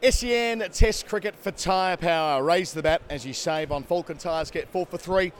SEN Test Cricket for Tyre Power. Raise the bat as you save on Falcon tyres. Get four for three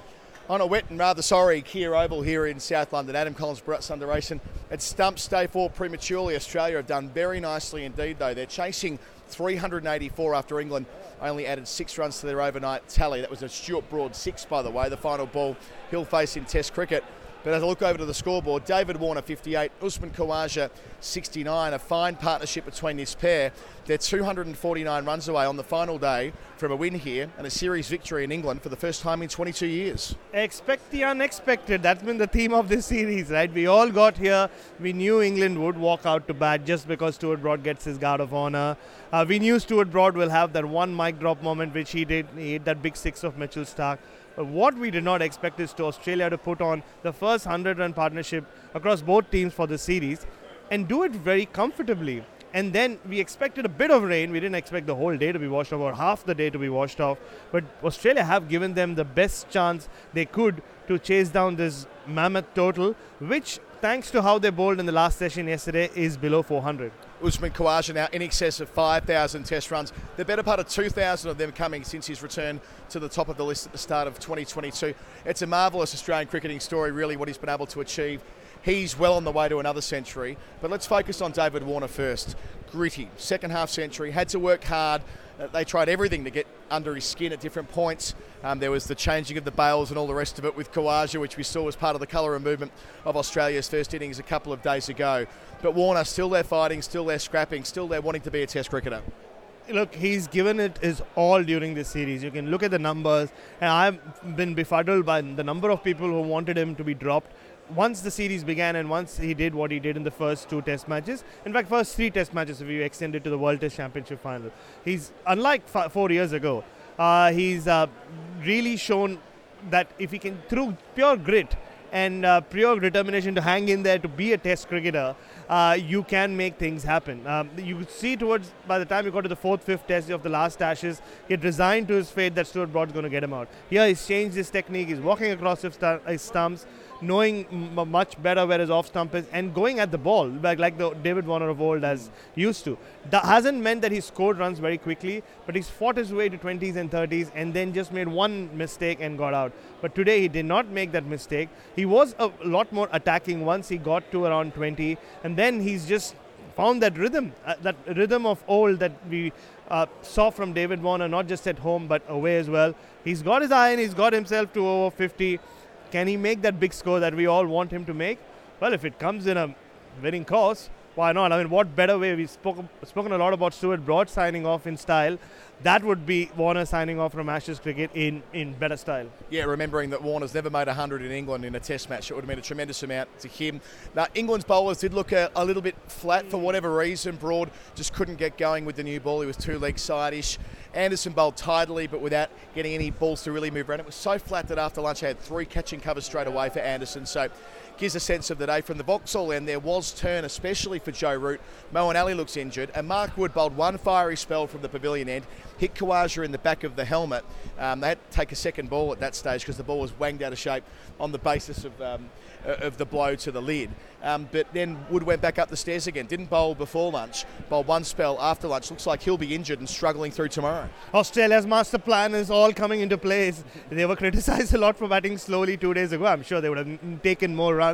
on a wet and rather sorry Kia Oval here in South London. Adam Collins, Brett racing It stumps day four prematurely. Australia have done very nicely indeed, though. They're chasing 384 after England only added six runs to their overnight tally. That was a Stuart Broad six, by the way, the final ball he'll face in Test cricket. But as I look over to the scoreboard, David Warner 58, Usman Khawaja 69, a fine partnership between this pair. They're 249 runs away on the final day from a win here and a series victory in England for the first time in 22 years. Expect the unexpected. That's been the theme of this series, right? We all got here. We knew England would walk out to bat just because Stuart Broad gets his guard of honor. Uh, we knew Stuart Broad will have that one mic drop moment, which he did. He hit that big six of Mitchell Starc. But what we did not expect is to Australia to put on the first 100 run partnership across both teams for the series and do it very comfortably. And then we expected a bit of rain. We didn't expect the whole day to be washed off or half the day to be washed off. But Australia have given them the best chance they could to chase down this mammoth total, which, thanks to how they bowled in the last session yesterday, is below 400. Usman Khawaja now in excess of 5,000 test runs. The better part of 2,000 of them coming since his return to the top of the list at the start of 2022. It's a marvellous Australian cricketing story, really, what he's been able to achieve. He's well on the way to another century. But let's focus on David Warner first. Gritty, second half century, had to work hard. Uh, they tried everything to get under his skin at different points. Um, there was the changing of the bails and all the rest of it with Khawaja, which we saw as part of the colour and movement of Australia's first innings a couple of days ago. But Warner still there fighting, still there scrapping, still there wanting to be a Test cricketer. Look, he's given it his all during this series. You can look at the numbers, and I've been befuddled by the number of people who wanted him to be dropped once the series began and once he did what he did in the first two test matches, in fact, first three test matches, if you extend it to the World Test Championship final, he's unlike f- four years ago. Uh, he's uh, really shown that if he can, through pure grit and uh, pure determination to hang in there to be a test cricketer, uh, you can make things happen. Um, you see towards by the time you got to the fourth, fifth test of the last Ashes, he had resigned to his fate that Stuart Broad's going to get him out. Here he's changed his technique. He's walking across his, his stumps knowing m- much better where his off stump is and going at the ball like, like the David Warner of old has used to. That hasn't meant that he scored runs very quickly, but he's fought his way to 20s and 30s and then just made one mistake and got out. But today he did not make that mistake. He was a lot more attacking once he got to around 20, and then he's just found that rhythm, uh, that rhythm of old that we uh, saw from David Warner, not just at home but away as well. He's got his eye and he's got himself to over 50. Can he make that big score that we all want him to make? Well, if it comes in a winning course, why not? I mean, what better way? We've spoke, spoken a lot about Stuart Broad signing off in style. That would be Warner signing off from Ashes cricket in, in better style. Yeah, remembering that Warner's never made 100 in England in a test match. It would have meant a tremendous amount to him. Now, England's bowlers did look a, a little bit flat for whatever reason. Broad just couldn't get going with the new ball. He was too leg side-ish. Anderson bowled tidily, but without getting any balls to really move around. It was so flat that after lunch, I had three catching covers straight away for Anderson. So gives a sense of the day from the Vauxhall end. There was turn, especially for Joe Root. Moeen Ali looks injured, and Mark Wood bowled one fiery spell from the pavilion end, hit Khawaja in the back of the helmet. Um, they had to take a second ball at that stage because the ball was wanged out of shape on the basis of. Um, of the blow to the lid. Um, but then Wood went back up the stairs again. Didn't bowl before lunch. Bowled one spell after lunch. Looks like he'll be injured and struggling through tomorrow. Australia's master plan is all coming into place. They were criticised a lot for batting slowly two days ago. I'm sure they would have taken more runs.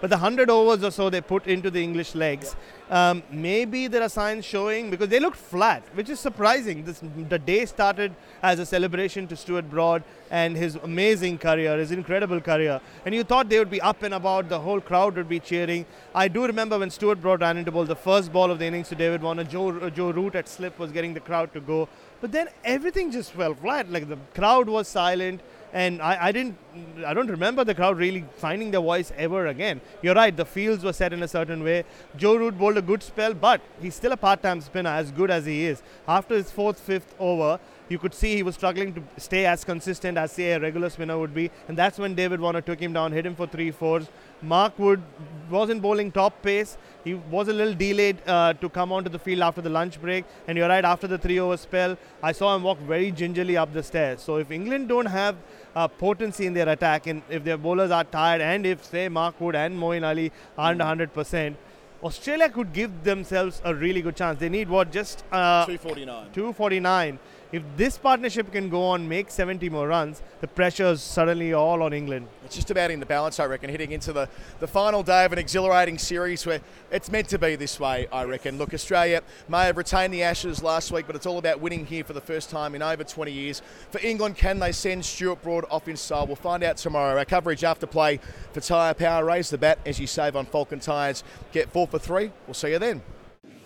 But the 100 overs or so they put into the English legs, um, maybe there are signs showing because they looked flat, which is surprising. This, the day started as a celebration to Stuart Broad and his amazing career, his incredible career. And you thought they would be up and about, the whole crowd would be cheering. I do remember when Stuart Broad ran into ball, the first ball of the innings to David Warner, Joe, Joe Root at slip was getting the crowd to go. But then everything just fell flat. Like the crowd was silent. And I, I didn't, I don't remember the crowd really finding their voice ever again. You're right, the fields were set in a certain way. Joe Root bowled a good spell, but he's still a part-time spinner, as good as he is. After his fourth, fifth over, you could see he was struggling to stay as consistent as say a regular spinner would be, and that's when David Warner took him down, hit him for three fours. Mark Wood wasn't bowling top pace. He was a little delayed uh, to come onto the field after the lunch break, and you're right. After the three-over spell, I saw him walk very gingerly up the stairs. So if England don't have uh, potency in their attack, and if their bowlers are tired, and if say Mark Wood and Moeen Ali aren't 100 percent. Australia could give themselves a really good chance. They need what just uh, 249. 249 if this partnership can go on, make 70 more runs, the pressure is suddenly all on England. It's just about in the balance, I reckon, heading into the, the final day of an exhilarating series where it's meant to be this way, I reckon. Look, Australia may have retained the Ashes last week, but it's all about winning here for the first time in over 20 years. For England, can they send Stuart Broad off in style? We'll find out tomorrow. Our coverage after play for Tyre Power. Raise the bat as you save on Falcon tyres. Get four for three. We'll see you then.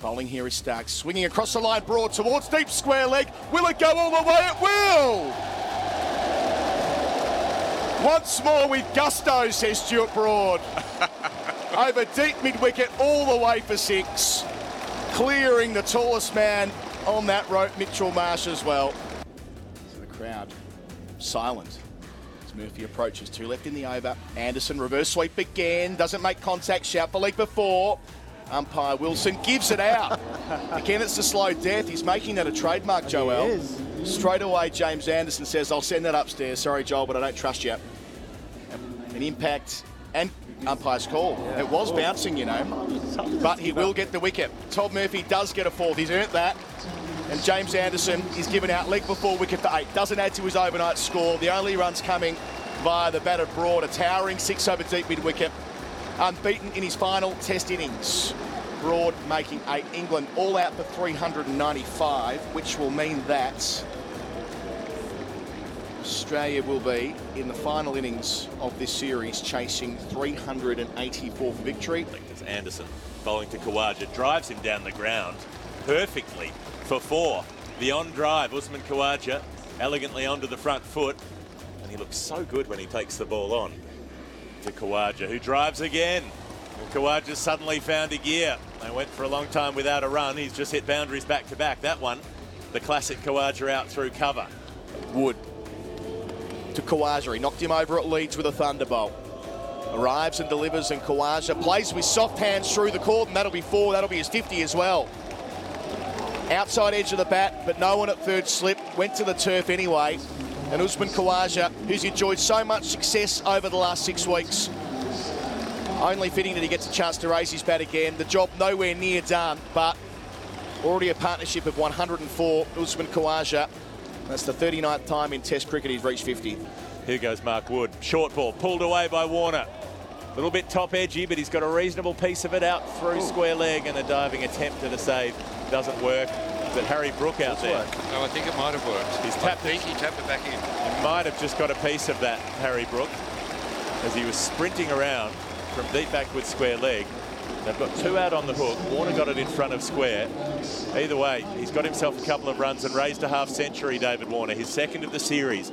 Bowling here is Starks, swinging across the line broad towards deep square leg. Will it go all the way? It will! Once more with gusto, says Stuart Broad. Over deep mid wicket, all the way for six. Clearing the tallest man on that rope, Mitchell Marsh as well. So the crowd silent as Murphy approaches. Two left in the over. Anderson reverse sweep again. Doesn't make contact. Shout for leg before. Umpire Wilson gives it out. Again, it's a slow death. He's making that a trademark, Joel. Straight away, James Anderson says, I'll send that upstairs. Sorry, Joel, but I don't trust you. An impact and umpire's call. Yeah. It was bouncing, you know. But he will get the wicket. Todd Murphy does get a fourth. He's earned that. And James Anderson is given out leg before wicket for eight. Doesn't add to his overnight score. The only runs coming via the batter Broad. A towering six over deep mid wicket unbeaten in his final test innings. Broad making eight. England all out for 395, which will mean that Australia will be in the final innings of this series chasing 384 for victory. As Anderson bowling to Khawaja drives him down the ground perfectly for four. The on drive, Usman Khawaja elegantly onto the front foot and he looks so good when he takes the ball on to Khawaja, who drives again. And Khawaja suddenly found a gear. They went for a long time without a run. He's just hit boundaries back to back. That one, the classic Khawaja out through cover. Wood to Khawaja. He knocked him over at Leeds with a thunderbolt. Arrives and delivers, and Khawaja plays with soft hands through the court, and that'll be four. That'll be his 50 as well. Outside edge of the bat, but no one at third slip. Went to the turf anyway and Usman Khawaja, who's enjoyed so much success over the last six weeks. Only fitting that he gets a chance to raise his bat again. The job nowhere near done, but already a partnership of 104. Usman Khawaja, that's the 39th time in Test cricket he's reached 50. Here goes Mark Wood. Short ball pulled away by Warner. A little bit top edgy, but he's got a reasonable piece of it out through Ooh. square leg and a diving attempt at a save doesn't work that Harry Brook out there. No, oh, I think it might have worked. He's tapped I think he tapped it back in. He might have just got a piece of that, Harry Brook, as he was sprinting around from deep back with square leg. They've got two out on the hook. Warner got it in front of square. Either way, he's got himself a couple of runs and raised a half century, David Warner, his second of the series.